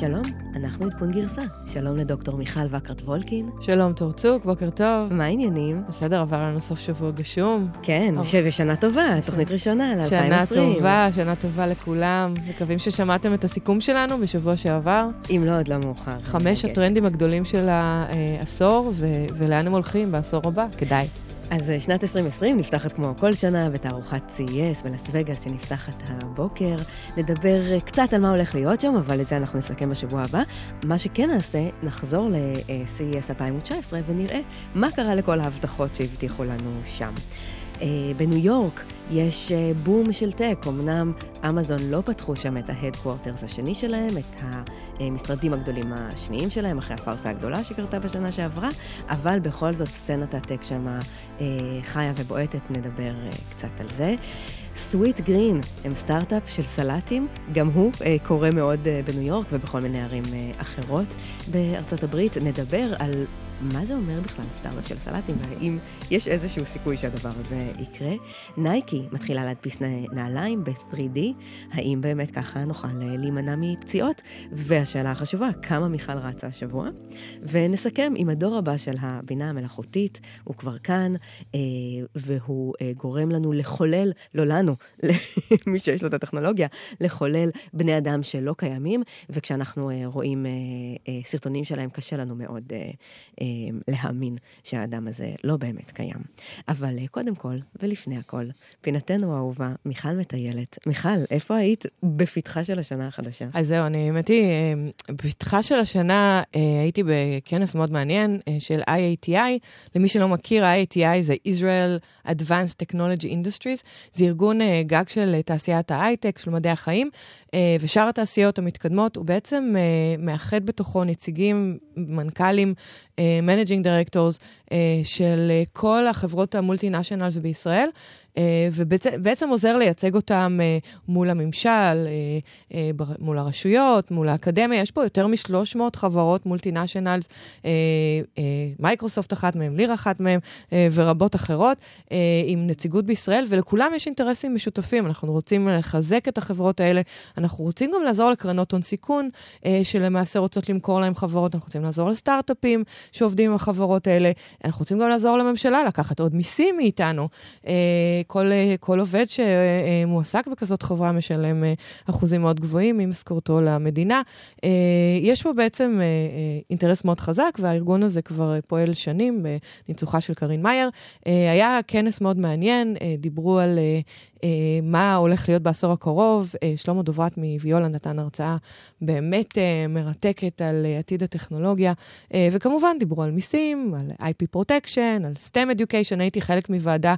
שלום, אנחנו עדכון גרסה. שלום לדוקטור מיכל וקרט וולקין. שלום תורצוק, בוקר טוב. מה העניינים? בסדר, עבר לנו סוף שבוע גשום. כן, ושנה טובה, תוכנית ראשונה ל-2020. שנה טובה, שנה טובה לכולם. מקווים ששמעתם את הסיכום שלנו בשבוע שעבר. אם לא, עוד לא מאוחר. חמש הטרנדים הגדולים של העשור, ולאן הם הולכים בעשור הבא, כדאי. אז אה, שנת 2020 נפתחת כמו כל שנה בתערוכת CES בלאס וגאס שנפתחת הבוקר. נדבר אה, קצת על מה הולך להיות שם, אבל את זה אנחנו נסכם בשבוע הבא. מה שכן נעשה, נחזור ל-CES 2019 ונראה מה קרה לכל ההבטחות שהבטיחו לנו שם. אה, בניו יורק יש אה, בום של tech, אמנם אמזון לא פתחו שם את ה headquarters השני שלהם, את המשרדים הגדולים השניים שלהם, אחרי הפארסה הגדולה שקרתה בשנה שעברה, אבל בכל זאת סצנת ה tech שם אה, חיה ובועטת, נדבר קצת על זה. Sweetgreen הם סטארט-אפ של סלטים, גם הוא אה, קורה מאוד אה, בניו יורק ובכל מיני ערים אה, אחרות בארצות הברית. נדבר על מה זה אומר בכלל סטארט-אפ של סלטים, והאם יש איזשהו סיכוי שהדבר הזה יקרה. נייקי מתחילה להדפיס נעליים ב-3D, האם באמת ככה נוכל להימנע מפציעות? והשאלה החשובה, כמה מיכל רצה השבוע? ונסכם עם הדור הבא של הבינה המלאכותית, הוא כבר כאן, אה, והוא אה, גורם לנו לחולל, לא לנו, למי שיש לו את הטכנולוגיה, לחולל בני אדם שלא קיימים, וכשאנחנו אה, רואים סרטונים שלהם, קשה לנו מאוד אה, להאמין שהאדם הזה לא באמת קיים. אבל אה, קודם כל, ולפני הכל, פינתנו האהובה, מיכל מטיילת. מיכל, איפה היית בפתחה של השנה החדשה? אז זהו, אני האמת היא, אה, בפתחה של השנה הייתי בכנס מאוד מעניין של IATI. למי שלא מכיר, IATI זה Israel Advanced Technology Industries. זה ארגון גג של תעשיית ההייטק, של מדעי החיים, ושאר התעשיות המתקדמות. הוא בעצם מאחד בתוכו נציגים, מנכ"לים, managing directors של כל החברות ה multi-nationals בישראל, אה, ובעצם עוזר לייצג אותם אה, מול הממשל, אה, מול הרשויות, מול האקדמיה. יש פה יותר מ-300 חברות מולטינשיונלס, מייקרוסופט אחת מהן, ליר אחת מהן, ורבות אחרות, עם נציגות בישראל, ולכולם יש אינטרסים משותפים. אנחנו רוצים לחזק את החברות האלה, אנחנו רוצים גם לעזור לקרנות הון סיכון, שלמעשה רוצות למכור להם חברות, אנחנו רוצים לעזור לסטארט-אפים שעובדים עם החברות האלה, אנחנו רוצים גם לעזור לממשלה לקחת עוד מיסים מאיתנו. כל, כל עובד שמועסק בכזאת חברה משלם אה, אחוזים מאוד גבוהים ממשכורתו למדינה. אה, יש פה בעצם אה, אינטרס מאוד חזק, והארגון הזה כבר פועל שנים בניצוחה של קרין מאייר. היה כנס מאוד מעניין, דיברו על אה, מה הולך להיות בעשור הקרוב. אה, שלמה דוברת מוויולה נתן הרצאה באמת אה, מרתקת על עתיד הטכנולוגיה, וכמובן דיברו על מיסים, על IP Protection, על STEM Education. הייתי חלק מוועדה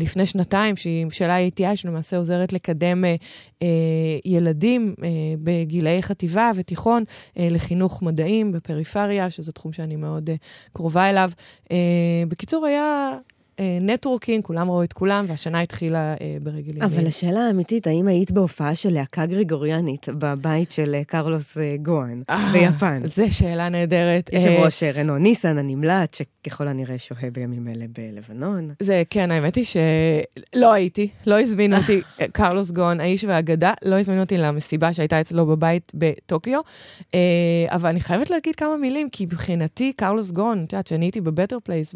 לפני שנתיים, שהיא של ה-ATI, שלמעשה עוזרת לקדם ילדים בגילאי חטיבה ותיכון לחינוך מדעים בפריפריה, שזה תחום שאני מאוד קרובה אליו. בקיצור, היה נטוורקינג, אה, כולם ראו את כולם, והשנה התחילה אה, ברגל ימין. אבל השאלה האמיתית, האם היית בהופעה של להקה גריגוריאנית בבית של אה, קרלוס גואן ביפן? זו שאלה נהדרת. יושב ראש רנו ניסן הנמלט, שככל הנראה שוהה בימים אלה בלבנון. זה, כן, האמת היא שלא הייתי, לא הזמינו אותי, קרלוס גואן, האיש והאגדה, לא הזמינו אותי למסיבה שהייתה אצלו בבית בטוקיו, אבל אני חייבת להגיד כמה מילים, כי מבחינתי, קרלוס גואן, את יודעת, שאני הייתי בבטר פלייס,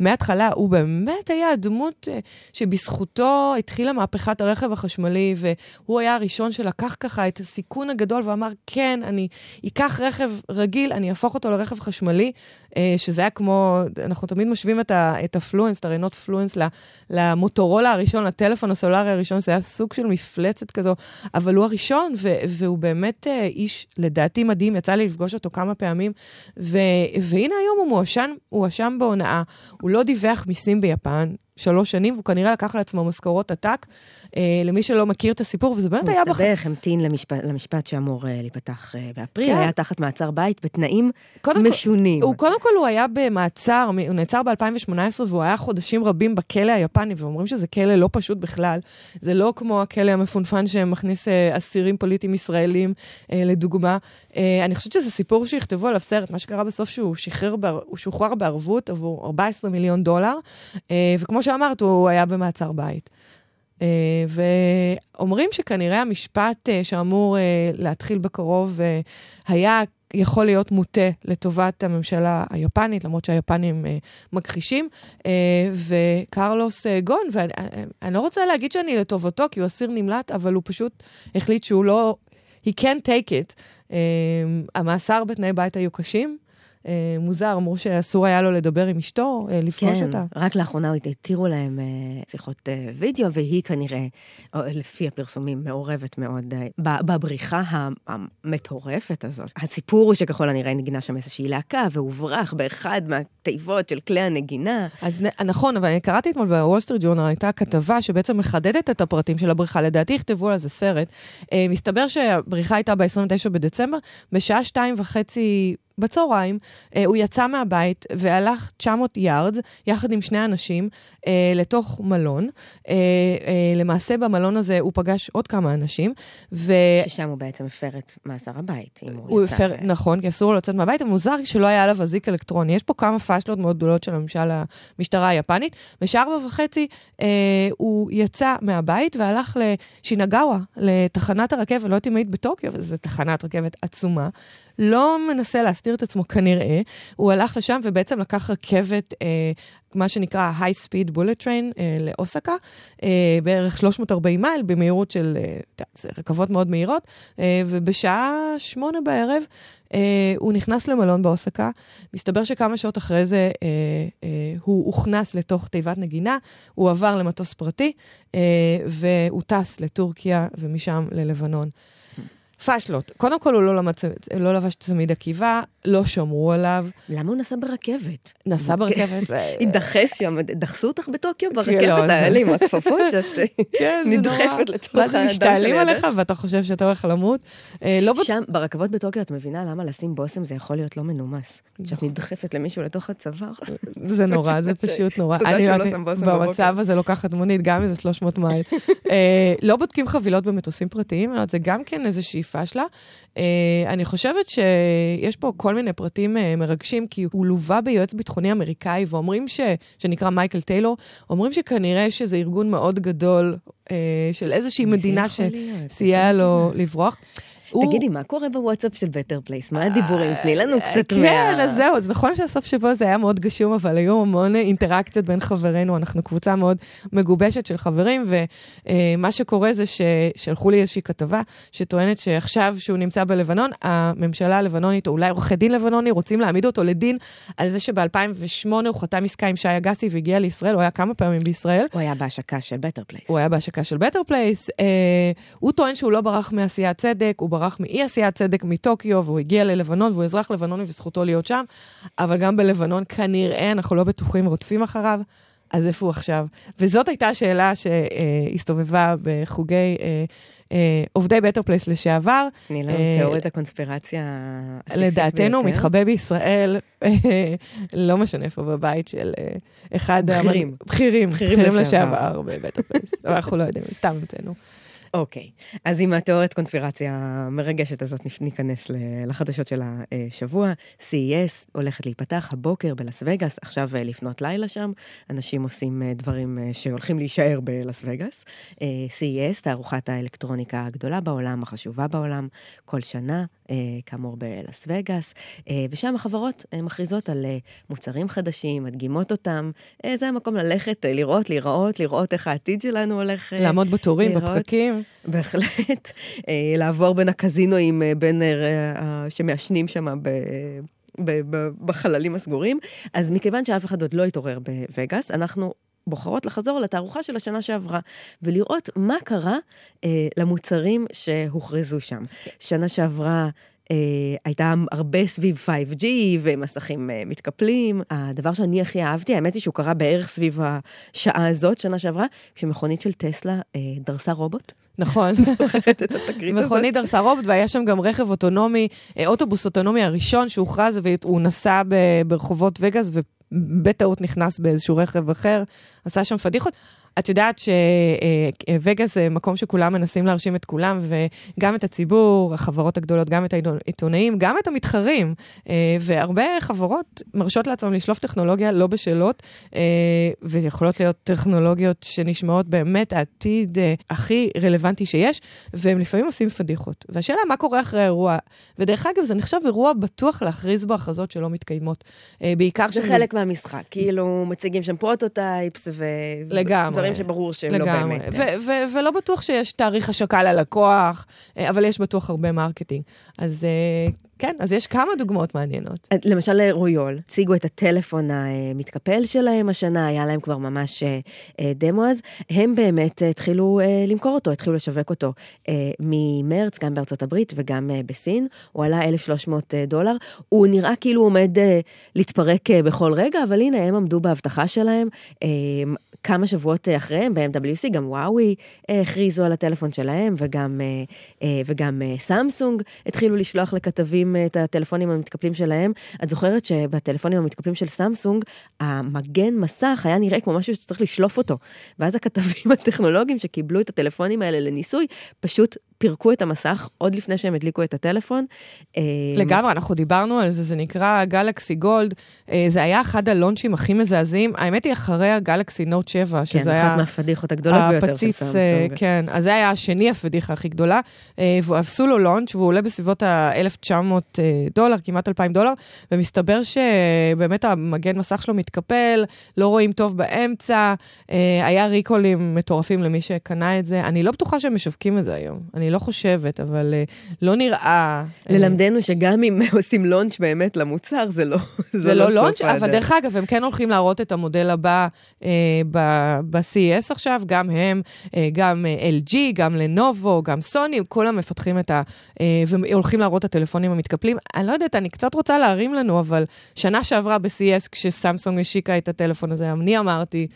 מההתחלה הוא באמת... באמת היה הדמות אה, שבזכותו התחילה מהפכת הרכב החשמלי, והוא היה הראשון שלקח ככה את הסיכון הגדול ואמר, כן, אני אקח רכב רגיל, אני אהפוך אותו לרכב חשמלי, אה, שזה היה כמו, אנחנו תמיד משווים את, הפלואנס, את הריינות פלואנס למוטורולה הראשון, לטלפון הסולארי הראשון, זה היה סוג של מפלצת כזו, אבל הוא הראשון, ו, והוא באמת אה, איש, לדעתי מדהים, יצא לי לפגוש אותו כמה פעמים, ו, והנה היום הוא מואשם, הוא הואשם בהונאה, הוא לא דיווח מיסים ביפן, שלוש שנים, והוא כנראה לקח על עצמו משכורות עתק. אה, למי שלא מכיר את הסיפור, וזה באמת היה... הוא מסתבך, המתין למשפט, למשפט שאמור אה, להיפתח אה, באפריל, כן. היה תחת מעצר בית בתנאים משונים. כל, הוא, קודם כל, הוא היה במעצר, הוא נעצר ב-2018, והוא היה חודשים רבים בכלא היפני, ואומרים שזה כלא לא פשוט בכלל. זה לא כמו הכלא המפונפן שמכניס אה, אסירים פוליטיים ישראלים, אה, לדוגמה. אה, אני חושבת שזה סיפור שיכתבו עליו סרט. מה שקרה בסוף, שהוא שחרר, הוא שוחרר בערבות עבור 14 מיליון דולר, אה, וכמו שאמרת, הוא היה במעצר בית. ואומרים שכנראה המשפט שאמור להתחיל בקרוב היה יכול להיות מוטה לטובת הממשלה היפנית, למרות שהיפנים אה, מכחישים. אה, וקרלוס אה, גון, ואני אה, לא רוצה להגיד שאני לטובתו, כי הוא אסיר נמלט, אבל הוא פשוט החליט שהוא לא... he can't take it. אה, המאסר בתנאי בית היו קשים. אה, מוזר, אמרו שאסור היה לו לדבר עם אשתו, אה, לפגוש כן, אותה. כן, רק לאחרונה התירו להם אה, שיחות וידאו, והיא כנראה, לפי הפרסומים, מעורבת מאוד בבריחה המטורפת הזאת. הסיפור הוא שככל הנראה נגנה שם איזושהי להקה, והוברח באחד מהתיבות של כלי הנגינה. אז נכון, אבל אני קראתי אתמול בוול סטריט ג'ורנל, הייתה כתבה שבעצם מחדדת את הפרטים של הבריחה. לדעתי יכתבו על זה סרט. מסתבר שהבריחה הייתה ב-29 בדצמבר, בשעה שתיים וחצי בצהריים, אה, הוא יצא מהבית והלך 900 yards, יחד עם שני אנשים, אה, לתוך מלון. אה, אה, למעשה במלון הזה הוא פגש עוד כמה אנשים, ו... ששם הוא בעצם הפר את מאסר הבית, אם הוא, הוא יצא. הפר, ו... נכון, כי אסור לו לצאת מהבית, מוזר שלא היה עליו אזיק אלקטרוני. יש פה כמה פאשלות מאוד גדולות של הממשל המשטרה היפנית. בשעה ארבע וחצי אה, הוא יצא מהבית והלך לשינגאווה, לתחנת הרכבת, לא יודעת אם היית בטוקיו, אבל זו תחנת רכבת עצומה. לא מנסה להסתיר את עצמו כנראה, הוא הלך לשם ובעצם לקח רכבת, אה, מה שנקרא high speed bullet train אה, לאוסקה, אה, בערך 340 מייל במהירות של, אה, זה רכבות מאוד מהירות, אה, ובשעה שמונה בערב אה, הוא נכנס למלון באוסקה, מסתבר שכמה שעות אחרי זה אה, אה, הוא הוכנס לתוך תיבת נגינה, הוא עבר למטוס פרטי, אה, והוא טס לטורקיה ומשם ללבנון. פאשלות. קודם כל, הוא לא, למד, לא לבש צמיד עקיבה, לא שמרו עליו. למה הוא נסע ברכבת? נסע ברכבת. התדחס שם, דחסו אותך בטוקיו כן, ברכבת, לא, היה לי עם הכפפות שאת כן. נדחפת לתוך ואז הם האדם משתעלים. עליך ואתה חושב שאתה הולך למות. אה, לא. שם, ברכבות בטוקיו, את מבינה למה לשים בושם זה יכול להיות לא מנומס. כשאת נכון. נדחפת למישהו לתוך הצוואר. זה נורא, זה פשוט נורא. תודה אני לא שם בושם במצב. הזה לוקחת מונית, גם איזה 300 מייל. אה, לא בודקים חבילות במטוסים פרטיים, זה גם כן איזושהי פשלה. אה, אני חושבת שיש פה כל מיני פרטים אה, מרגשים, כי הוא לווה ביועץ ביטחוני אמריקאי, ואומרים ש... שנקרא מייקל טיילור, אומרים שכנראה שזה ארגון מאוד גדול אה, של איזושהי מדינה? שסייע לו? לברוח. הוא- תגידי, מה קורה בוואטסאפ של בטר פלייס? מה הדיבורים? תני לנו קצת מה... כן, אז זהו, אז נכון שהסוף שבוע זה היה מאוד גשום, אבל היו המון אינטראקציות בין חברינו, אנחנו קבוצה מאוד מגובשת של חברים, ומה שקורה זה ששלחו לי איזושהי כתבה שטוענת שעכשיו שהוא נמצא בלבנון, הממשלה הלבנונית, או אולי עורכי דין לבנוני, רוצים להעמיד אותו לדין על זה שב-2008 הוא חתם עסקה עם שי אגסי והגיע לישראל, הוא היה כמה פעמים בישראל. הוא היה בהשקה של בטר פלייס. הוא היה בהשקה של בטר פלייס. אה, הוא טוען שהוא לא ברח מעשיית צדק, הוא ברח מאי עשיית צדק מטוקיו, והוא הגיע ללבנון, והוא אזרח לבנוני וזכותו להיות שם, אבל גם בלבנון כנראה, אנחנו לא בטוחים, רודפים אחריו. אז איפה הוא עכשיו? וזאת הייתה השאלה שהסתובבה בחוגי אה, אה, עובדי בטר פלייס לשעבר. תני לנו אה, תיאוריית הקונספירציה הבסיסית לדעתנו, ביותר. מתחבא בישראל, לא משנה איפה, בבית של אה, אחד... בכירים. המנ- בכירים, בכירים בכירים לשעבר. לשעבר בבטר פלייס. אנחנו לא יודעים, סתם המצאנו. אוקיי, אז עם התיאוריית קונספירציה המרגשת הזאת ניכנס לחדשות של השבוע. CES הולכת להיפתח הבוקר בלאס וגאס, עכשיו אה, לפנות לילה שם. אנשים עושים אה, דברים אה, שהולכים להישאר בלאס וגאס. CES, תערוכת האלקטרוניקה הגדולה בעולם, החשובה בעולם, כל שנה, כאמור בלאס וגאס. ושם החברות מכריזות על מוצרים חדשים, מדגימות אותם. זה המקום ללכת, לראות, להיראות, לראות איך העתיד שלנו הולך. לעמוד בתורים, לראות. בפקקים. בהחלט. אה, לעבור בין הקזינואים, אה, בין אה, שמעשנים שם ב- בחללים הסגורים. אז מכיוון שאף אחד עוד לא התעורר בווגאס, אנחנו בוחרות לחזור לתערוכה של השנה שעברה, ולראות מה קרה אה, למוצרים שהוכרזו שם. שנה שעברה... אה, הייתה הרבה סביב 5G ומסכים אה, מתקפלים. הדבר שאני הכי אהבתי, האמת היא שהוא קרה בערך סביב השעה הזאת, שנה שעברה, כשמכונית של טסלה אה, דרסה רובוט. נכון. זוכרת את התקרית הזאת? מכונית דרסה רובוט, והיה שם גם רכב אוטונומי, אה, אוטובוס אוטונומי הראשון שהוכרז, והוא נסע ברחובות וגאס, ובטעות נכנס באיזשהו רכב אחר, עשה שם פדיחות. את יודעת שווגאס זה מקום שכולם מנסים להרשים את כולם, וגם את הציבור, החברות הגדולות, גם את העיתונאים, גם את המתחרים. והרבה חברות מרשות לעצמם לשלוף טכנולוגיה לא בשלות, ויכולות להיות טכנולוגיות שנשמעות באמת העתיד הכי רלוונטי שיש, והם לפעמים עושים פדיחות. והשאלה, מה קורה אחרי האירוע? ודרך אגב, זה נחשב אירוע בטוח להכריז בו הכרזות שלא מתקיימות. בעיקר זה חלק מהמשחק, כאילו מציגים שם prototypes ודברים שברור שהם לא באמת. ולא בטוח שיש תאריך השקה ללקוח, אה, אבל יש בטוח הרבה marketing. אז אה, כן, אז יש כמה דוגמאות מעניינות. אה, למשל רויול, הציגו את הטלפון המתקפל שלהם השנה, היה להם כבר ממש דמו אז, הם באמת התחילו למכור אותו, התחילו לשווק אותו ממרץ, גם בארצות הברית וגם בסין, הוא עלה 1,300 דולר, הוא נראה כאילו הוא עומד להתפרק בכל רגע, אבל הנה, הם עמדו בהבטחה שלהם. כמה שבועות אחריהם, ב-MWC, גם וואוי אה, הכריזו על הטלפון שלהם, וגם, אה, אה, וגם סמסונג התחילו לשלוח לכתבים את הטלפונים המתקפלים שלהם. את זוכרת שבטלפונים המתקפלים של סמסונג, המגן מסך היה נראה כמו משהו שצריך לשלוף אותו. ואז הכתבים הטכנולוגיים שקיבלו את הטלפונים האלה לניסוי, פשוט פירקו את המסך עוד לפני שהם הדליקו את הטלפון. לגמרי, אנחנו דיברנו על זה, זה נקרא גלקסי גולד. זה היה אחד הלונצ'ים הכי מזעזעים. האמת היא, אחרי הגלקסי נוט 7, כן, שזה היה... כן, אחת מהפדיחות הגדולות ביותר של סמסונג. אה, כן, אז זה היה השני הפדיחה הכי גדולה, אה, ועשו לו לונץ', והוא עולה בסביבות ה-1,900 אה, דולר, כמעט 2,000 דולר, ומסתבר שבאמת המגן מסך שלו מתקפל, לא רואים טוב באמצע, היה ריקולים מטורפים למי שקנה את זה. אני לא בטוחה שהם משווקים את זה היום, אני לא חושבת, אבל לא נראה... ללמדנו שגם אם עושים לונץ' באמת למוצר, זה לא, זה לא, לא לונץ', אבל דרך אגב, הם כן הולכים להראות את המודל הבא ב-CES עכשיו, גם הם, אה, גם אה, LG, גם לנובו, גם סוני, כולם מפתחים את ה... אה, והולכים להראות את הטלפונים המתקפלים. אני לא יודעת, אני קצת רוצה להרים לנו, אבל שנה שעברה ב-CES, כשסמסונג השיקה את הטלפון הזה, אני אמרתי,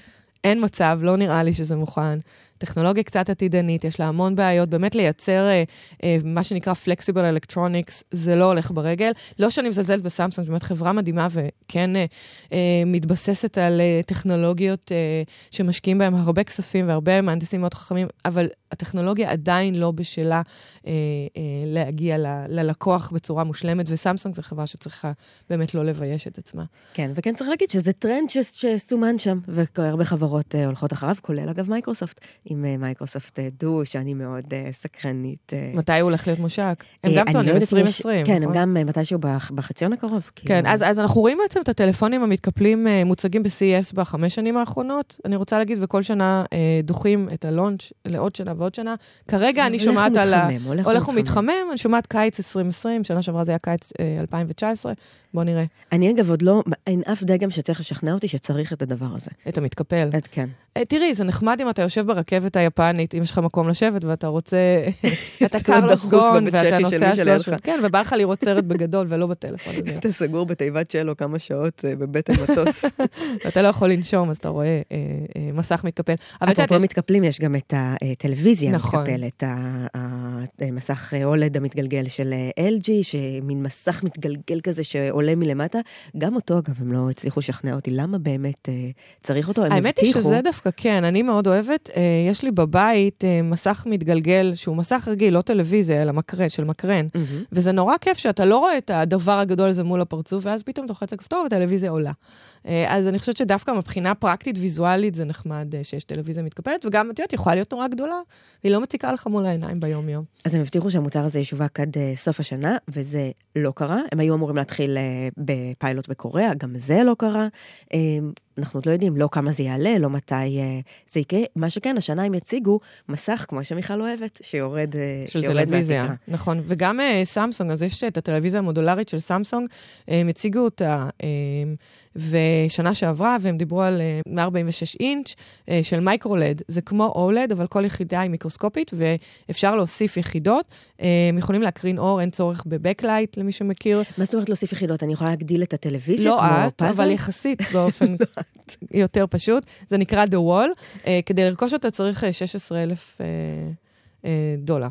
אין מצב, לא נראה לי שזה מוכן. טכנולוגיה קצת עתידנית, יש לה המון בעיות. באמת לייצר אה, אה, מה שנקרא Flexible Electronics, זה לא הולך ברגל. לא שאני מזלזלת בסמסונג, זאת אומרת חברה מדהימה וכן אה, אה, מתבססת על אה, טכנולוגיות אה, שמשקיעים בהן הרבה כספים והרבה מהנדסים מאוד חכמים, אבל הטכנולוגיה עדיין לא בשלה אה, אה, להגיע ל, ללקוח בצורה מושלמת, וסמסונג זו חברה שצריכה באמת לא לבייש את עצמה. כן, וכן צריך להגיד שזה טרנד שסומן שם, והרבה חברות אה, הולכות אחריו, כולל אגב מייקרוסופט. עם אה, מייקרוסופט אה, דו, שאני מאוד אה, סקרנית. אה, מתי הוא הולך להיות מושק? הם גם טוענים 2020, כן, הם גם מתישהו בחציון הקרוב. כן, כאילו. אז, אז אנחנו רואים בעצם את הטלפונים המתקפלים uh, מוצגים ב-CES בחמש שנים האחרונות. אני רוצה להגיד, וכל שנה uh, דוחים את הלונץ' לעוד שנה ועוד שנה. כרגע אני שומעת על ה... הולך ומתחמם, אני שומעת קיץ 2020, שנה שעברה זה היה קיץ 2019. בוא נראה. אני אגב עוד לא, אין אף דגם שצריך לשכנע אותי שצריך את הדבר הזה. את המתקפל. את כן. אה, תראי, זה נחמד אם אתה יושב ברכבת היפנית, אם יש לך מקום לשבת ואתה רוצה, אתה קר לסגון ואתה נוסע שלוש, כן, ובא לך לראות סרט בגדול ולא בטלפון. אתה סגור בתיבת שלו כמה שעות אה, בבטן מטוס. ואתה לא יכול לנשום, אז אתה רואה אה, מסך מתקפל. אפרופו מתקפלים, יש גם את הטלוויזיה נכון. המתקפלת, המסך אולד המתגלגל של LG, שמין מסך מתגלגל כזה שעולה מלמטה. גם אותו, אגב, הם לא הצליחו לשכנע אותי, למה באמת צריך אותו? האמת היא שזה דווקא כן, אני מאוד אוהבת. אה, יש לי בבית אה, מסך מתגלגל, שהוא מסך רגיל, לא טלוויזיה, אלא מקרן, של מקרן. Mm-hmm. וזה נורא כיף שאתה לא רואה את הדבר הגדול הזה מול הפרצוף, ואז פתאום אתה לוחץ הכפתור והטלוויזיה עולה. אה, אז אני חושבת שדווקא מבחינה פרקטית ויזואלית זה נחמד שיש טלוויזיה מתקפלת, וגם, את יודעת, יכולה להיות נורא גדולה, והיא לא מציקה לך מול העיניים ביום-יום. אז הם הבטיחו שהמוצר הזה ישווק עד סוף השנה, וזה לא קרה. הם היו אמורים להתחיל בפיילוט בקוריאה, גם זה לא קרה. אנחנו עוד לא יודעים לא כמה זה יעלה, לא מתי זה יקרה. מה שכן, השנה הם יציגו מסך, כמו שמיכל אוהבת, שיורד, של שיורד טלוויזיה, מהתקרה. נכון. וגם סמסונג, אז יש את הטלוויזיה המודולרית של סמסונג, הם הציגו אותה ושנה שעברה, והם דיברו על 146 אינץ' אה, של MicroLED. זה כמו OLED, אבל כל יחידה היא מיקרוסקופית, ואפשר להוסיף יחידות. אה, הם יכולים להקרין אור, אין צורך ב backlight, למי שמכיר. מה זאת אומרת להוסיף יחידות? אני יכולה להגדיל את הטלוויזיה לא את, פאזל? אבל יחסית באופן לא יותר פשוט. זה נקרא The Wall. כדי לרכוש אותה צריך 16,000 uh, uh, דולר.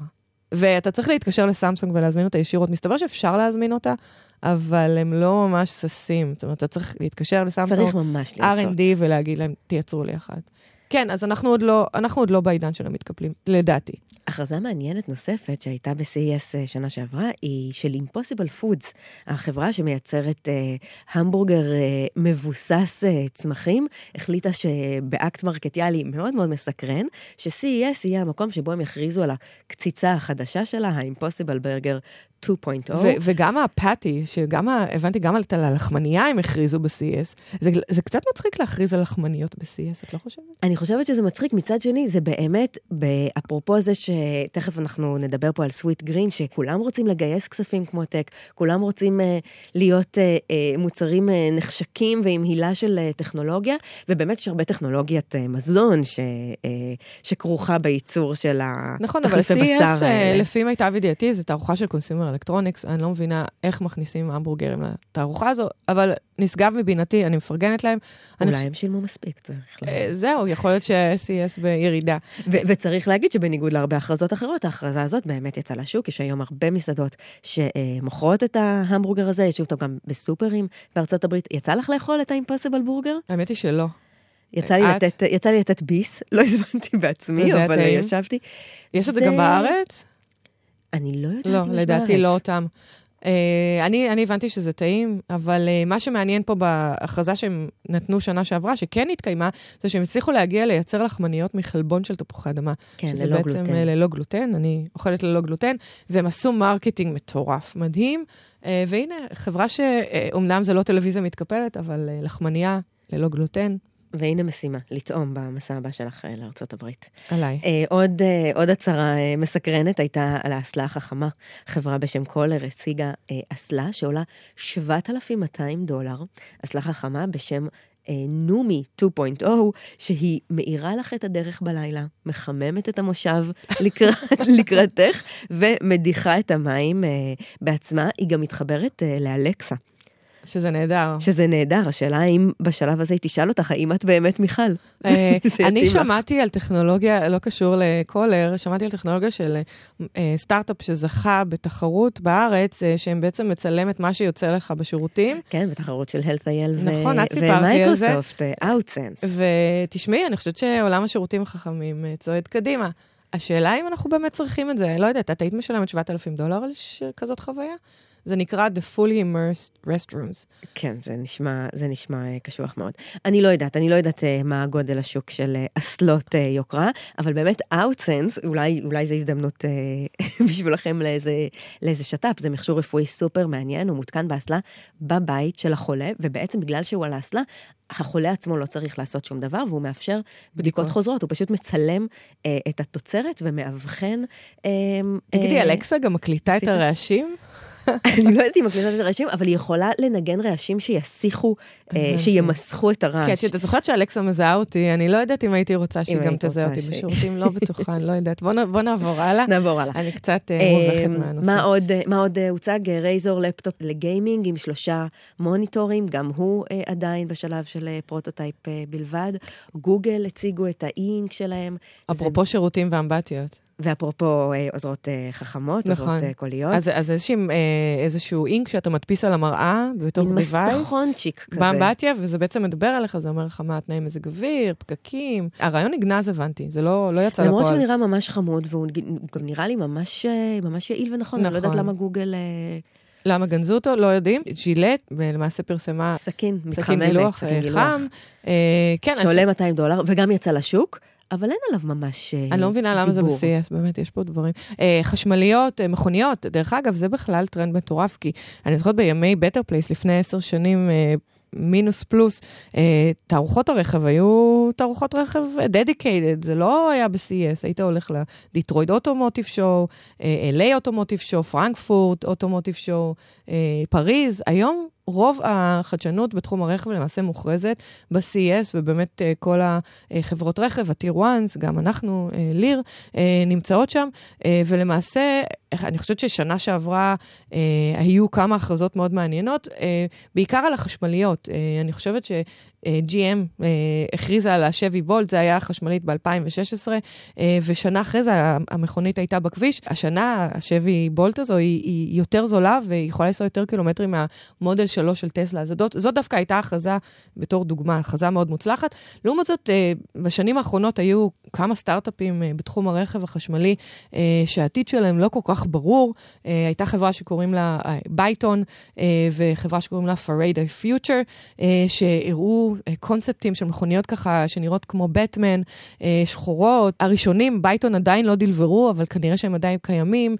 ואתה צריך להתקשר לסמסונג ולהזמין אותה ישירות. מסתבר שאפשר להזמין אותה, אבל הם לא ממש ששים. זאת אומרת, אתה צריך להתקשר לסמסונג, צריך ממש לרצות. R&D ולהגיד להם, תייצרו לי אחת. כן, אז אנחנו עוד לא, אנחנו עוד לא בעידן של המתקפלים, לדעתי. הכרזה מעניינת נוספת שהייתה ב-CES אה, שנה שעברה, היא של Impossible Foods, החברה שמייצרת אה, המבורגר אה, מבוסס אה, צמחים, החליטה שבאקט מרקטיאלי מאוד מאוד מסקרן, ש-CES יהיה המקום שבו הם יכריזו על הקציצה החדשה שלה, ה-Impossible Burger 2.0. ו- וגם הפאטי, שגם, ה- הבנתי, גם על הלחמנייה הם הכריזו ב-CES. זה, זה קצת מצחיק להכריז על לחמניות ב-CES, את לא חושבת? אני חושבת שזה מצחיק. מצד שני, זה באמת, אפרופו זה שתכף אנחנו נדבר פה על סוויט גרין, שכולם רוצים לגייס כספים כמו טק, כולם רוצים uh, להיות אה, אה, מוצרים אה, נחשקים ועם הילה של אה, טכנולוגיה, ובאמת יש הרבה טכנולוגיית אה, מזון ש, אה, שכרוכה בייצור של נכון, אבל CES, לפי מיטב ידיעתי, זו תערוכה של consumer electronics, אני לא מבינה איך מכניסים המבורגרים לתערוכה הזו, אבל נשגב מבינתי, אני מפרגנת להם. אולי אני... הם שילמו מספיק, צריך להגיד. זהו, יכול להיות ש-CES בירידה. וצריך להגיד שבניגוד להרבה הכרזות אחרות, ההכרזה הזאת באמת יצאה לשוק, יש היום הרבה מסעדות שמוכרות את ההמבורגר הזה, יש אותו גם בסופרים בארצות הברית. יצא לך לאכול את האימפוסיבל בורגר? האמת היא שלא. יצא לי, לתת, יצא לי לתת ביס, לא הזמנתי בעצמי, אבל ישבתי. יש את זה גם בארץ? אני לא יודעת לא, אם יש בארץ. לא, לדעתי לא אותם. Uh, אני, אני הבנתי שזה טעים, אבל uh, מה שמעניין פה בהכרזה שהם נתנו שנה שעברה, שכן התקיימה, זה שהם הצליחו להגיע לייצר לחמניות מחלבון של תפוחי אדמה. כן, שזה ללא בעצם גלוטן. Uh, ללא גלוטן, אני אוכלת ללא גלוטן, והם עשו marketing מטורף, מדהים. אה, והנה, חברה שאומנם זה לא טלוויזיה מתקפלת, אבל אה, לחמניה ללא גלוטן, והנה משימה, לטעום במסע הבא שלך אה, לארצות הברית. עליי. אה, עוד, אה, עוד הצהרה אה, מסקרנת הייתה על האסלה החכמה. חברה בשם Kohler הציגה אה, אסלה שעולה 7,200 דולר, אסלה חכמה בשם אה, Numi 2.0, שהיא מאירה לך את הדרך בלילה, מחממת את המושב לקראת, לקראתך ומדיחה את המים אה, בעצמה. היא גם מתחברת אה, לאלקסה. שזה נהדר. שזה נהדר, השאלה האם בשלב הזה היא תשאל אותך, האם את באמת מיכל? אה, אני שמעתי על טכנולוגיה, לא קשור לקולר, שמעתי על טכנולוגיה של אה, סטארט-אפ שזכה בתחרות בארץ, אה, שהם בעצם מצלם את מה שיוצא לך בשירותים. כן, בתחרות של health.il נכון. ומייקרוסופט, Outsense. ותשמעי, אני חושבת שעולם השירותים החכמים צועד קדימה. השאלה אם אנחנו באמת צריכים את זה, לא יודעת, את היית משלמת 7,000 דולר על כזאת חוויה? זה נקרא The Fully Immersed Restrooms. כן, זה נשמע, זה נשמע uh, קשוח מאוד. אני לא יודעת, אני לא יודעת uh, מה גודל השוק של uh, אסלות יוקרה, אבל באמת Outsense, אולי, אולי זו הזדמנות בשבילכם לאיזה, לאיזה שת"פ, זה מכשור רפואי סופר מעניין, הוא מותקן באסלה בבית של החולה, ובעצם בגלל שהוא על האסלה, החולה עצמו לא צריך לעשות שום דבר, והוא מאפשר בדיקות חוזרות, הוא פשוט מצלם אה, את התוצרת ומאבחן... אה, תגידי, אה, אלכסה גם מקליטה את הרעשים? אני לא יודעת אם מקליטה את הרעשים, אבל היא יכולה לנגן רעשים שיסיחו, אה, שימסכו את הרעש. כן, את זוכרת שאלכסה מזהה אותי, אני לא יודעת אם הייתי רוצה שהיא גם תזהה אותי בשירותים, לא בטוחה, אני לא יודעת. בוא נעבור הלאה. נעבור הלאה. אני קצת אה, מובכת מהנושא. מה עוד הוצג? Razer laptop ל gaming עם שלושה מוניטורים, גם הוא אה, עדיין בשלב של prototype בלבד. גוגל הציגו את האינק שלהם. אפרופו שירותים ואמבטיות. ואפרופו אה, עוזרות אה, חכמות, נכון. עוזרות אה, קוליות. אז, אז איזשהו, איזשהו אינק שאתה מדפיס על המראה בתוך דיווייס. עם מסכונצ'יק כזה. באמבטיה, וזה בעצם מדבר עליך, זה אומר לך מה התנאי מזג אוויר, פקקים. הרעיון נגנז, הבנתי, זה לא, לא יצא לפועל. למרות שהוא נראה ממש חמוד, והוא גם נראה לי ממש, ממש יעיל ונכון, נכון. אני לא יודעת נכון. למה גוגל... למה גנזו אותו? לא יודעים. ג'ילט, ולמעשה פרסמה... סכין, מתחממת. סכין גילוח חם. אה, כן, שעולה 200 דולר, וגם יצא לשוק. אבל אין עליו ממש דיבור. אני לא מבינה למה זה ב-CES, באמת, יש פה דברים. אה, חשמליות, אה, מכוניות, דרך אגב, זה בכלל טרנד מטורף, כי אני זוכרת בימי Better Place, לפני עשר שנים, אה, מינוס פלוס, אה, תערוכות הרכב היו תערוכות רכב dedicated, זה לא היה ב-CES, היית הולך ל Detroit Automotive Show, LA Automotive Show, Frankfurt Automotive Show, פריז, היום רוב החדשנות בתחום הרכב למעשה מוכרזת ב-CES, ובאמת אה, כל החברות רכב, הטיר 1, גם אנחנו, אה, ליר, אה, נמצאות שם, ולמעשה, אני חושבת ששנה שעברה היו כמה הכרזות מאוד מעניינות, בעיקר על החשמליות. אני חושבת GM הכריזה על השבי וולט, זה היה חשמלית ב-2016, ושנה אחרי זה המכונית הייתה בכביש. השנה השבי בולט הזו היא, היא יותר זולה והיא יכולה לנסוע יותר קילומטרים מהמודל 3 של טסלה. זאת, זאת דווקא הייתה הכרזה, בתור דוגמה, הכרזה מאוד מוצלחת. לעומת זאת, בשנים האחרונות היו כמה סטארט-אפים בתחום הרכב החשמלי, שהעתיד שלהם לא כל כך ברור. הייתה חברה שקוראים לה Byton, וחברה שקוראים לה Faraday Future, שהראו קונספטים של מכוניות ככה שנראות כמו בטמן, שחורות. הראשונים, Byton עדיין לא דלברו, אבל כנראה שהם עדיין קיימים.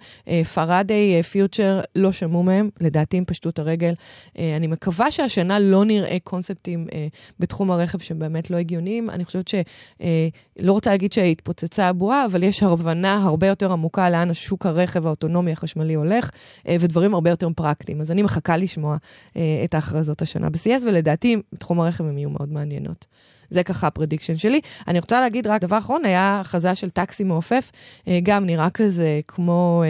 Faraday Future, לא שמעו מהם, לדעתי הם פשטו את הרגל. אני מקווה שהשנה לא נראה קונספטים בתחום הרכב שהם באמת לא הגיוניים. אני חושבת שלא רוצה להגיד שהתפוצצה הבועה, אבל יש הבנה הרבה יותר עמוקה לאן השוק הרכב האוטונומי החשמלי הולך, ודברים הרבה יותר פרקטיים. אז אני מחכה לשמוע את ההכרזות השנה ב-CES, ולדעתי בתחום הרכב הם יהיו מאוד מעניינות. זה ככה ה prediction שלי. אני רוצה להגיד רק דבר אחרון, היה הכרזה של טקסי מעופף, גם נראה כזה כמו,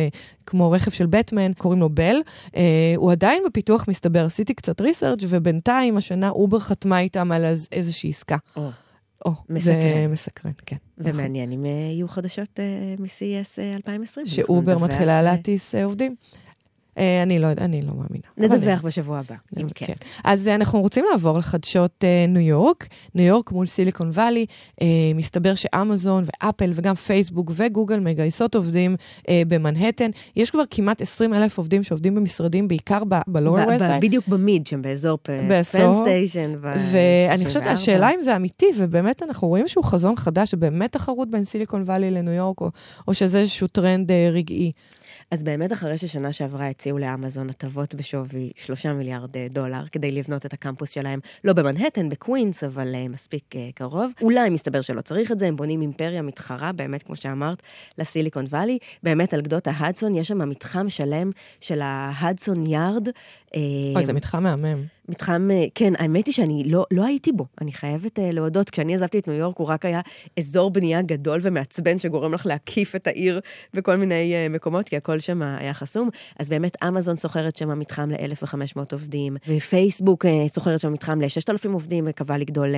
כמו רכב של בטמן, קוראים לו Bell. הוא עדיין בפיתוח מסתבר, עשיתי קצת research ובינתיים השנה Uber חתמה איתם על איזושהי עסקה. או, או, מסקרן. זה מסקרן, כן. ומעניין אם יהיו חדשות מ-CES 2020. ש Uber מתחילה להטיס עובדים. אני לא, אני לא מאמינה. נדווח בשבוע הבא, אם כן. כן. אז אנחנו רוצים לעבור לחדשות ניו יורק. ניו יורק מול סיליקון וואלי. מסתבר שאמזון ואפל וגם פייסבוק וגוגל מגייסות עובדים במנהטן. יש כבר כמעט 20 אלף עובדים שעובדים במשרדים, בעיקר ב Lower West בדיוק ב Mid, שם באזור Penn Station. ואני חושבת שהשאלה אם זה אמיתי, ובאמת אנחנו רואים שהוא חזון חדש, שבאמת תחרות בין סיליקון וואלי לניו יורק, או שזה איזשהו טרנד רגעי. אז באמת אחרי ששנה שעברה הציעו לאמזון הטבות בשווי 3 מיליארד דולר כדי לבנות את הקמפוס שלהם, לא במנהטן, בקווינס, אבל אה, מספיק אה, קרוב. אולי מסתבר שלא צריך את זה, הם בונים אימפריה מתחרה, באמת, כמו שאמרת, לסיליקון וואלי. באמת על גדות ההדסון, יש שם מתחם שלם של ההדסון יארד. אוי, זה מתחם מהמם. מתחם, כן, האמת היא שאני לא, לא הייתי בו, אני חייבת uh, להודות. כשאני עזבתי את ניו יורק, הוא רק היה אזור בנייה גדול ומעצבן שגורם לך להקיף את העיר בכל מיני uh, מקומות, כי הכל שם היה חסום. אז באמת, אמזון סוחרת שם מתחם ל-1,500 עובדים, ופייסבוק סוחרת שם מתחם ל-6,000 עובדים, מקווה לגדול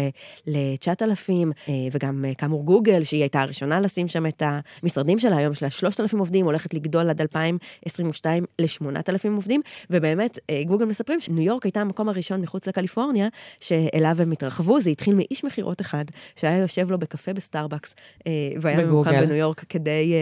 ל-9,000, אה, וגם כאמור גוגל, שהיא הייתה הראשונה לשים שם את המשרדים שלה, היום יש לה 3,000 עובדים, הולכת לגדול עד 2022 ל-8,000 עובדים, ובאמת, גוגל מספרים שניו יורק הייתה המקום הראשון מחוץ לקליפורניה, שאליו הם התרחבו, זה התחיל מאיש מכירות אחד, שהיה יושב לו בקפה בסטארבקס, והיה ממוקם בניו יורק כדי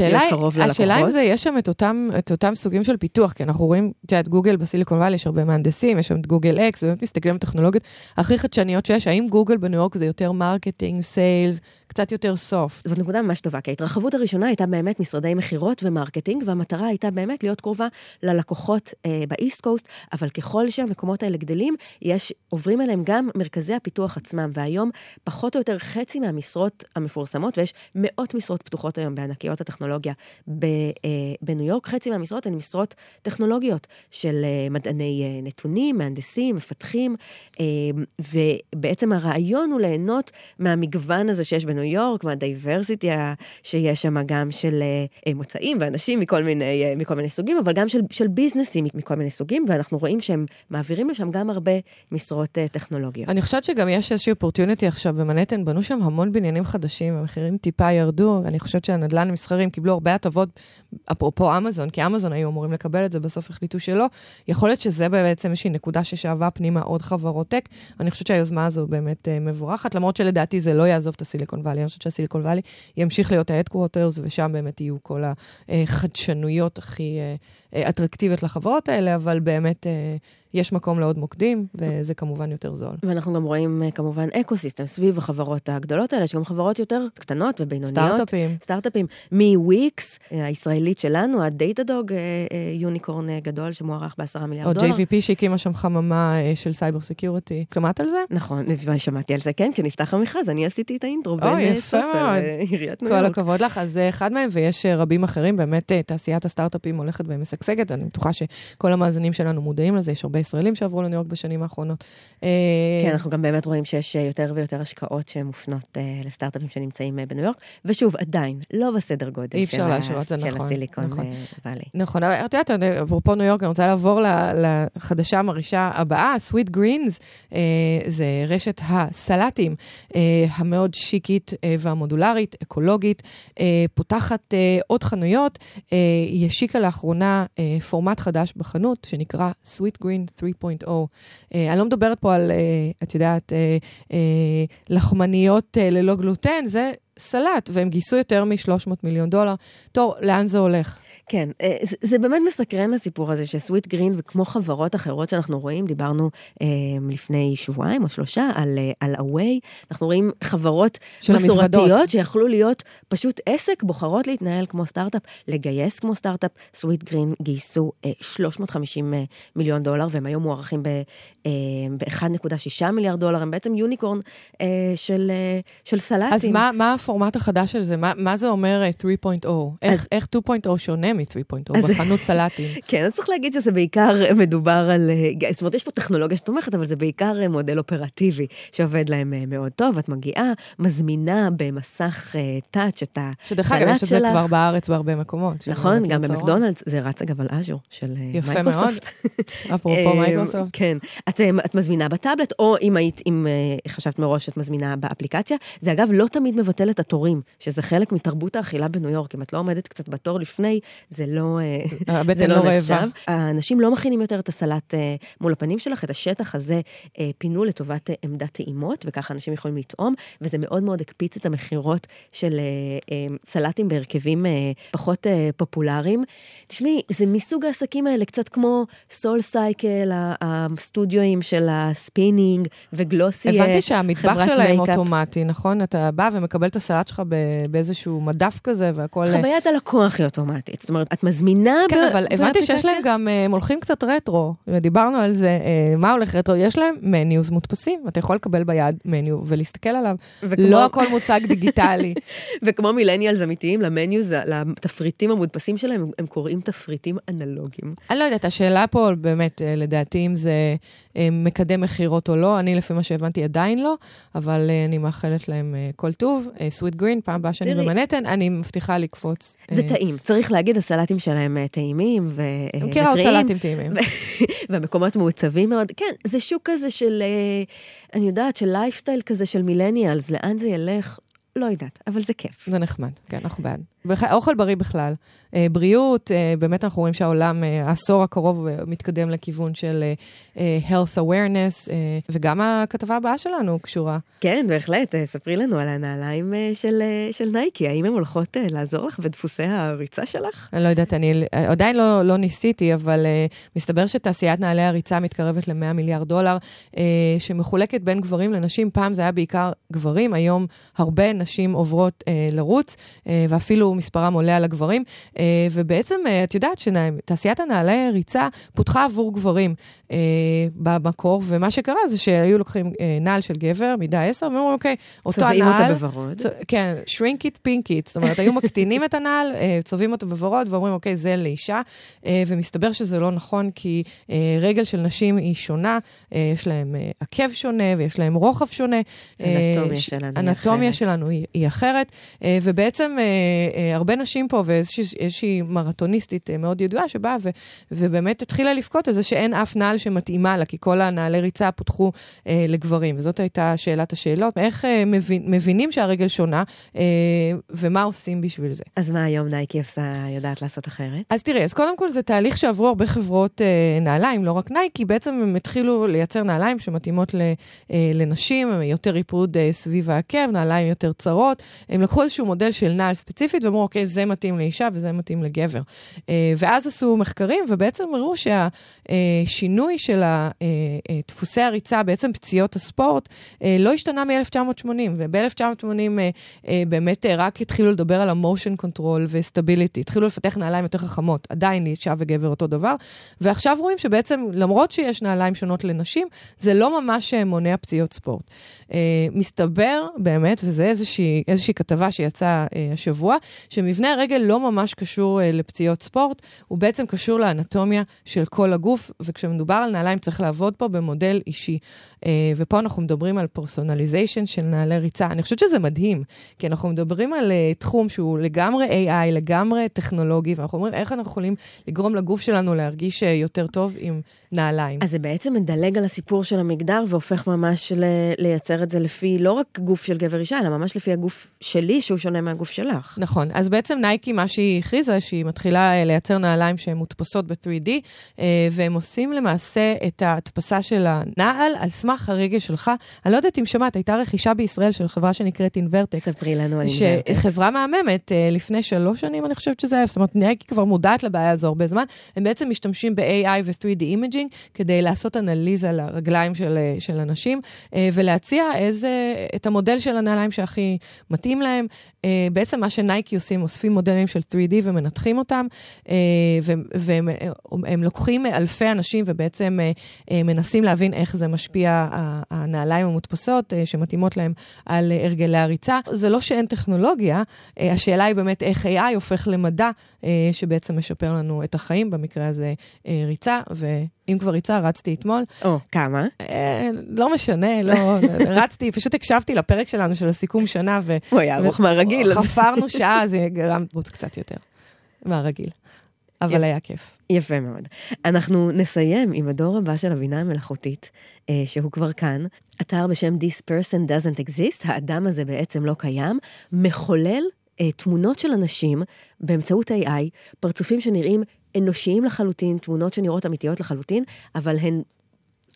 להיות קרוב ללקוחות. השאלה אם זה, יש שם את אותם, את אותם סוגים של פיתוח, כי אנחנו רואים, את יודעת, גוגל בסיליקון וואלי, יש הרבה מהנדסים, יש שם את Google X, ובאמת מסתכלים על טכנולוגיות הכי חדשניות שיש, האם גוגל בניו יורק זה יותר marketing, sales, קצת יותר soft. זאת נקודה ממש טובה, כי ההתרחבות הראשונה הייתה באמת משרדי מכירות ו marketing, והמטרה הייתה באמת להיות קרובה ללקוחות אה, ב East Coast, אבל ככל שהמקומות האלה גדלים, יש, עוברים אליהם גם מרכזי הפיתוח עצמם, והיום פחות או יותר חצי מהמשרות המפורסמות, ויש מאות משרות פתוחות היום בענקיות הטכנולוגיה אה, בניו יורק, חצי מהמשרות הן משרות טכנולוגיות של אה, מדעני אה, נתונים, מהנדסים, מפתחים, ובעצם הרעיון הוא ליהנות מהמגוון הזה שיש בניו יורק, מהדייברסיטי שיש שם גם של מוצאים ואנשים מכל מיני, מכל מיני סוגים, אבל גם של, של ביזנסים מכל מיני סוגים, ואנחנו רואים שהם מעבירים לשם גם הרבה משרות uh, טכנולוגיות. אני חושבת שגם יש איזושהי אופורטיוניטי עכשיו במנהטן, בנו שם המון בניינים חדשים, המחירים טיפה ירדו, אני חושבת שהנדל"ן המסחרים קיבלו הרבה הטבות, אפרופו אמזון, כי אמזון היו אמורים לקבל את זה, בסוף החליטו שלא. יכול להיות שזה בעצם איזושהי נקודה ששאבה פנימה עוד חברות tech. אני חושבת שהיוזמה הזו באמת uh, מבורכת, למרות שלדעתי זה לא יעזוב את הסיליקון וואלי, אני חושבת שהסיליקון וואלי ימשיך להיות ה headquarters, ושם באמת יהיו כל החדשנויות הכי uh, אטרקטיביות לחברות האלה, אבל באמת... יש מקום לעוד מוקדים, וזה כמובן יותר זול. ואנחנו גם רואים כמובן אקו-סיסטם סביב החברות הגדולות האלה, יש גם חברות יותר קטנות ובינוניות. סטארט-אפים. סטארט-אפים. מוויקס, הישראלית שלנו, ה Datadog, unicorn גדול שמוערך בעשרה מיליארד דולר. או JVP שהקימה שם חממה של cyber security. שמעת על זה? נכון, שמעתי על זה, כן, כשנפתח המכרז, אני עשיתי את ה intro בין סוסר לעיריית ניו יורק. כל הכבוד לך, אז זה אחד מהם, ויש רבים אחרים, באמת תעשיית הסטארט-אפים הולכת ומשגשגת, אני בטוחה שכל המאזינים שלנו מודעים לזה, יש הרבה ישראלים שעברו לניו יורק בשנים האחרונות. כן, אנחנו גם באמת רואים שיש יותר ויותר השקעות שמופנות לסטארט-אפים שנמצאים בניו יורק, ושוב, עדיין, לא בסדר גודל של, להשוות, של נכון, הסיליקון נכון. ואלי. נכון, אבל את יודעת, אפרופו ניו יורק, אני רוצה לעבור לחדשה המרעישה הבאה, Sweet Greens, זה רשת הסלטים המאוד שיקית והמודולרית, אקולוגית, פותחת עוד חנויות, היא השיקה לאחרונה פורמט חדש בחנות, שנקרא Sweet Green 3.0. אני לא מדברת פה על, את יודעת, לחמניות ללא גלוטן, זה סלט, והם גייסו יותר מ-300 מיליון דולר. טוב, לאן זה הולך? כן, זה, זה באמת מסקרן הסיפור הזה ש Sweetgreen וכמו חברות אחרות שאנחנו רואים, דיברנו אה, לפני שבועיים או שלושה על, על הווי, אנחנו רואים חברות מסורתיות שיכלו להיות פשוט עסק, בוחרות להתנהל כמו סטארט-אפ, לגייס כמו סטארט-אפ, Sweetgreen גייסו אה, 350 מיליון דולר והם היום מוערכים ב-1.6 אה, מיליארד דולר, הם בעצם unicorn אה, של, אה, של סלטים. אז מה, מה הפורמט החדש של זה? מה, מה זה אומר 3.0? איך, איך 2.0 שונה מ-3.0 בחנות סלטים? כן, אז צריך להגיד שזה בעיקר מדובר על, זאת אומרת, יש פה טכנולוגיה שתומכת, אבל זה בעיקר מודל אופרטיבי שעובד להם מאוד טוב. את מגיעה, מזמינה במסך touch את הסלט שלך. שדרך אגב, יש את זה כבר בארץ בהרבה מקומות. נכון, גם במקדונלדס, זה רץ אגב על Azure של מייקרוסופט. יפה מאוד, אפרופו מייקרוסופט. כן, את, את מזמינה בטאבלט, או אם היית, אם חשבת מראש, את מזמינה באפליקציה. זה אגב לא תמיד מבטל את התורים, שזה חלק מתרבות האכילה בניו יורק. אם את לא עומדת קצת בתור לפני, זה לא, זה לא, לא נחשב. האנשים לא מכינים יותר את הסלט מול הפנים שלך, את השטח הזה פינו לטובת עמדת טעימות, וככה אנשים יכולים לטעום, וזה מאוד מאוד הקפיץ את המכירות של סלטים בהרכבים פחות פופולריים. תשמעי, זה מסוג העסקים האלה, קצת כמו SoulCycle, הסטודיואים של הספינינג ו Glossier, הבנתי שהמטבח שלהם אוטומטי, נכון? אתה בא ומקבל את הסלט שלך באיזשהו מדף כזה, והכל... חוויית הלקוח היא אוטומטית. אומרת, את מזמינה כן, ב- אבל הבנתי שיש להם גם, הם הולכים קצת רטרו, ודיברנו על זה, מה הולך רטרו? יש להם menus מודפסים, אתה יכול לקבל ביד menu ולהסתכל עליו. וכמו... לא הכל מוצג דיגיטלי. וכמו מילניאלס אמיתיים, למניוז, לתפריטים המודפסים שלהם, הם קוראים תפריטים אנלוגיים. אני לא יודעת, השאלה פה באמת, לדעתי, אם זה מקדם מכירות או לא, אני לפי מה שהבנתי עדיין לא, אבל אני מאחלת להם כל טוב. סוויט גרין, פעם הבאה שאני במנהטן, אני מבטיחה לקפוץ. זה טעים, צריך להגיד, הסלטים שלהם טעימים וטריים. אני מכירה עוד סלטים טעימים. והמקומות מעוצבים מאוד. כן, זה שוק כזה של, אני יודעת, של לייפסטייל כזה של millennials, לאן זה ילך? לא יודעת, אבל זה כיף. זה נחמד, כן, אנחנו בעד. אוכל בריא בכלל. בריאות, באמת אנחנו רואים שהעולם, העשור הקרוב מתקדם לכיוון של health awareness, וגם הכתבה הבאה שלנו קשורה. כן, בהחלט, ספרי לנו על הנעליים של, של נייקי, האם הן הולכות לעזור לך בדפוסי הריצה שלך? אני לא יודעת, אני עדיין לא, לא ניסיתי, אבל מסתבר שתעשיית נעלי הריצה מתקרבת ל-100 מיליארד דולר, שמחולקת בין גברים לנשים. פעם זה היה בעיקר גברים, היום הרבה נשים עוברות לרוץ, ואפילו מספרם עולה על הגברים. ובעצם, את יודעת שתעשיית הנעלי ריצה פותחה עבור גברים אה, במקור, ומה שקרה זה שהיו לוקחים אה, נעל של גבר, מידה 10, ואומרים, אוקיי, אותו הנעל... צובעים אותה בוורוד. צ... כן, shrink it pink it, זאת אומרת, היו מקטינים את הנעל, אה, צובעים אותו בוורוד, ואומרים, אוקיי, זה לאישה, אה, ומסתבר שזה לא נכון, כי אה, רגל של נשים היא שונה, אה, יש להם אה, עקב שונה, ויש להם רוחב שונה. אנטומיה שלנו היא אחרת. אנטומיה שלנו היא, אחרת, אה, ובעצם אה, אה, הרבה נשים פה, ואיזושהי מרתוניסטית מאוד ידועה, שבאה ו, ובאמת התחילה לבכות על זה שאין אף נעל שמתאימה לה, כי כל הנעלי ריצה פותחו אה, לגברים. וזאת הייתה שאלת השאלות. איך אה, מבין, מבינים שהרגל שונה, אה, ומה עושים בשביל זה? אז מה היום נייקי עושה, יודעת לעשות אחרת? אז תראי, אז קודם כל זה תהליך שעברו הרבה חברות אה, נעליים, לא רק נייקי, בעצם הם התחילו לייצר נעליים שמתאימות ל, אה, לנשים, יותר ריפוד אה, סביב העקב, נעליים יותר צרות. הם לקחו איזשהו מודל של נעל ספציפית ואמרו, אוקיי, זה מתאים לאישה וזה מתאים לגבר. אה, ואז עשו מחקרים, ובעצם הראו שהשינוי של דפוסי הריצה, בעצם פציעות הספורט, לא השתנה מ-1980, וב-1980 באמת רק התחילו לדבר על ה motion control ו stability, התחילו לפתח נעליים יותר חכמות, עדיין אישה וגבר אותו דבר, ועכשיו רואים שבעצם, למרות שיש נעליים שונות לנשים, זה לא ממש מונע פציעות ספורט. מסתבר באמת, וזו איזושהי, איזושהי כתבה שיצאה השבוע, שמבנה הרגל לא ממש קשור אה, לפציעות ספורט, הוא בעצם קשור לאנטומיה של כל הגוף, וכשמדובר על נעליים צריך לעבוד פה במודל אישי. אה, ופה אנחנו מדברים על personalization של נעלי ריצה. אני חושבת שזה מדהים, כי אנחנו מדברים על אה, תחום שהוא לגמרי AI, לגמרי טכנולוגי, ואנחנו אומרים איך אנחנו יכולים לגרום לגוף שלנו להרגיש אה, יותר טוב עם נעליים. אז זה בעצם מדלג על הסיפור של המגדר והופך ממש ל- לייצר את זה לפי לא רק גוף של גבר אישה, אלא ממש לפי הגוף שלי, שהוא שונה מהגוף שלך. נכון, אז בעצם נייקי, מה שהיא הכריזה, שהיא מתחילה לייצר נעליים שהן מודפסות ב-3D, והם עושים למעשה את ההדפסה של הנעל על סמך הרגל שלך. אני לא יודעת אם שמעת, הייתה רכישה בישראל של חברה שנקראת Invertex. ספרי לנו על Invertex. חברה מהממת, אה, לפני שלוש שנים אני חושבת שזה היה, זאת אומרת, נייקי כבר מודעת לבעיה הזו הרבה זמן. הם בעצם משתמשים ב AI ו 3D imaging כדי לעשות אנליזה לרגליים של, אה, של אנשים, אה, ולהציע איזה, את המודל של הנעליים שהכי מתאים להם. בעצם מה שנייקי עושים, אוספים מודלים של 3D ומנתחים אותם, והם הם לוקחים אלפי אנשים ובעצם מנסים להבין איך זה משפיע הנעליים המודפסות אה, שמתאימות להם על אה, הרגלי הריצה. זה לא שאין טכנולוגיה, אה, השאלה היא באמת איך AI הופך למדע שבעצם משפר לנו את החיים, במקרה הזה ריצה, ואם כבר ריצה, רצתי אתמול. או, כמה? לא משנה, לא, רצתי, פשוט הקשבתי לפרק שלנו של הסיכום שנה, ו... הוא היה ארוך מהרגיל. חפרנו שעה, זה גרם לרוץ קצת יותר מהרגיל. אבל היה כיף. יפה מאוד. אנחנו נסיים עם הדור הבא של הבינה המלאכותית, אה, שהוא כבר כאן. אתר בשם This person doesn't exist, האדם הזה בעצם לא קיים, מחולל אה, תמונות של אנשים באמצעות AI, פרצופים שנראים אנושיים לחלוטין, תמונות שנראות אמיתיות לחלוטין, אבל הן...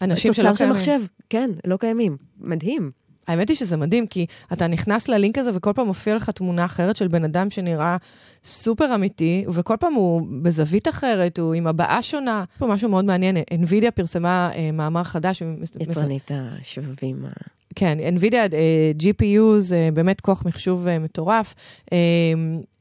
אנשים שלא קיימים. תוצר של מחשב, כן, לא קיימים. מדהים. האמת היא שזה מדהים, כי אתה נכנס ללינק הזה וכל פעם מופיע לך תמונה אחרת של בן אדם שנראה סופר אמיתי, וכל פעם הוא בזווית אחרת, הוא עם הבעה שונה. פה משהו מאוד מעניין, NVIDIA פרסמה אה, מאמר חדש. יצרנית השבבים. כן, NVIDIA, uh, GPU זה באמת כוח מחשוב uh, מטורף. Uh,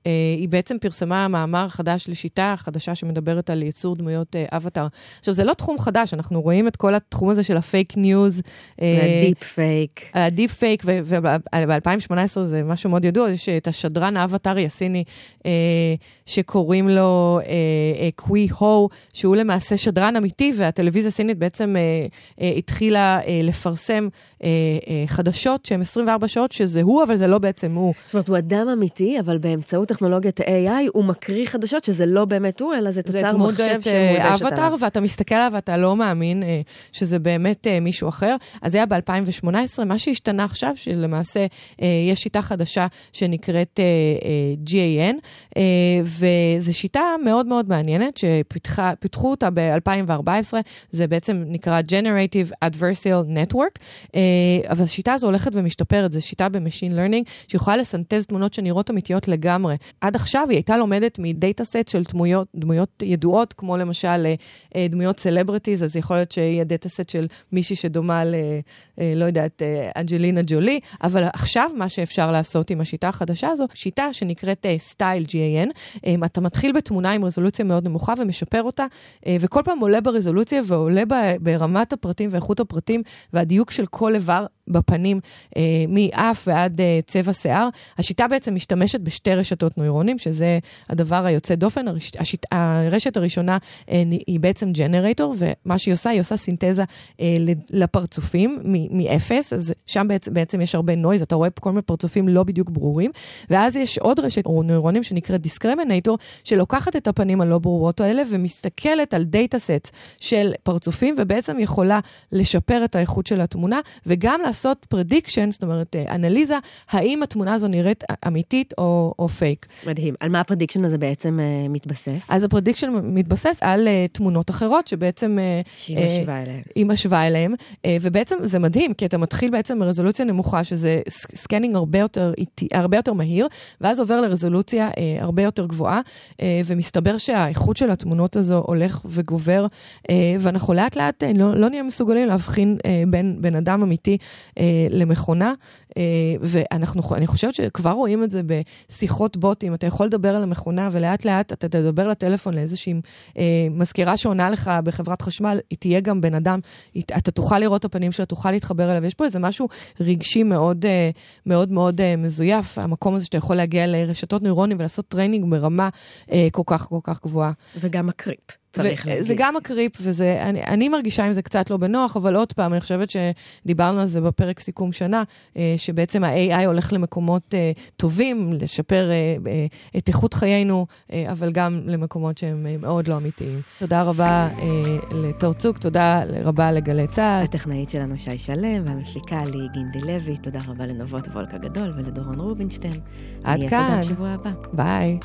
אה, היא בעצם פרסמה מאמר חדש לשיטה חדשה שמדברת על ייצור דמויות אה, אבטאר. עכשיו, זה לא תחום חדש, אנחנו רואים את כל התחום הזה של ה fake news. וה deep fake. ה deep fake, וב-2018 זה משהו מאוד ידוע, יש את השדרן האבטארי הסיני, אה, שקוראים לו קווי הו, שהוא למעשה שדרן אמיתי, והטלוויזיה הסינית בעצם התחילה לפרסם חדשות שהן 24 שעות, שזה הוא, אבל זה לא בעצם הוא. זאת אומרת, הוא אדם אמיתי, אבל באמצעות טכנולוגיית ה-AI, הוא מקריא חדשות שזה לא באמת הוא, אלא זה תוצר מחשב שמולבשת עליו. זה אבטאר, ואתה מסתכל עליו ואתה לא מאמין אה, שזה באמת אה, מישהו אחר. אז זה היה ב-2018, מה שהשתנה עכשיו, שלמעשה אה, יש שיטה חדשה שנקראת אה, אה, GAN, אה, וזו שיטה מאוד מאוד מעניינת, שפיתחו אותה ב-2014, זה בעצם נקרא Generative Adversarial Network, אה, אבל השיטה הזו הולכת ומשתפרת, זו שיטה ב-Machine Learning, שיכולה לסנטז תמונות שנראות אמיתיות לגמרי. עד עכשיו היא הייתה לומדת מ data set של דמויות, דמויות ידועות, כמו למשל אה, דמויות celebrities, אז יכול להיות שיהיה data set של מישהי שדומה ל... אה, לא יודעת, אה, אנג'לינה ג'ולי, אבל עכשיו מה שאפשר לעשות עם השיטה החדשה הזו, שיטה שנקראת StyleGAN, אתה מתחיל בתמונה עם רזולוציה מאוד נמוכה ומשפר אותה, וכל פעם עולה ברזולוציה ועולה ברמת הפרטים ואיכות הפרטים והדיוק של כל איבר בפנים, אה, מאף ועד אה, צבע שיער. השיטה בעצם משתמשת בשתי רשתות נוירונים, שזה הדבר היוצא דופן. הרש... השיט... הרשת הראשונה אה, היא בעצם ג'נרטור, ומה שהיא עושה, היא עושה סינתזה אה, לפרצופים מאפס, אז שם בעצם, בעצם יש הרבה noise, אתה רואה כל מיני פרצופים לא בדיוק ברורים, ואז יש עוד רשת נוירונים שנקראת discriminator, שלוקחת את הפנים הלא ברורות האלה ומסתכלת על data set של פרצופים, ובעצם יכולה לשפר את האיכות של התמונה, וגם לעשות... לעשות prediction, זאת אומרת, אה, אנליזה, האם התמונה הזו נראית אמיתית או, או פייק. מדהים. על מה ה prediction הזה בעצם אה, מתבסס? אז ה prediction מתבסס על אה, תמונות אחרות, שבעצם... אה, שהיא אה, משווה אליהן. היא משווה אליהן, אה, ובעצם זה מדהים, כי אתה מתחיל בעצם ברזולוציה נמוכה, שזה scanning הרבה יותר, הרבה יותר מהיר, ואז עובר לרזולוציה אה, הרבה יותר גבוהה, אה, ומסתבר שהאיכות של התמונות הזו הולך וגובר, אה, ואנחנו לאט לאט אה, לא, לא נהיה מסוגלים להבחין אה, בין בן אדם אמיתי אה, למכונה, אה, ואני חושבת שכבר רואים את זה בשיחות בוטים, אתה יכול לדבר על המכונה ולאט לאט אתה תדבר לטלפון לאיזושהי אה, מזכירה שעונה לך בחברת חשמל, היא תהיה גם בן אדם, אתה תוכל לראות את הפנים שלה, תוכל להתחבר אליו, יש פה איזה משהו רגשי מאוד אה, מאוד מאוד אה, מזויף, המקום הזה שאתה יכול להגיע לרשתות נוירונים ולעשות training ברמה אה, כל כך כל כך גבוהה. וגם מקריפ. צריך להגיד. זה גם הקריפ, וזה, אני, אני מרגישה עם זה קצת לא בנוח, אבל עוד פעם, אני חושבת שדיברנו על זה בפרק סיכום שנה, אה, שבעצם ה-AI הולך למקומות אה, טובים, לשפר אה, את איכות חיינו, אבל גם למקומות שהם מאוד לא אמיתיים. תודה רבה לתור צוק, תודה רבה לגלי צה"ל. הטכנאית שלנו שי שלם, והמפיקה לי גינדי לוי, תודה רבה לנבות וולקה גדול ולדורון רובינשטיין. עד כאן. נהיה פה גם שבוע הבא. ביי.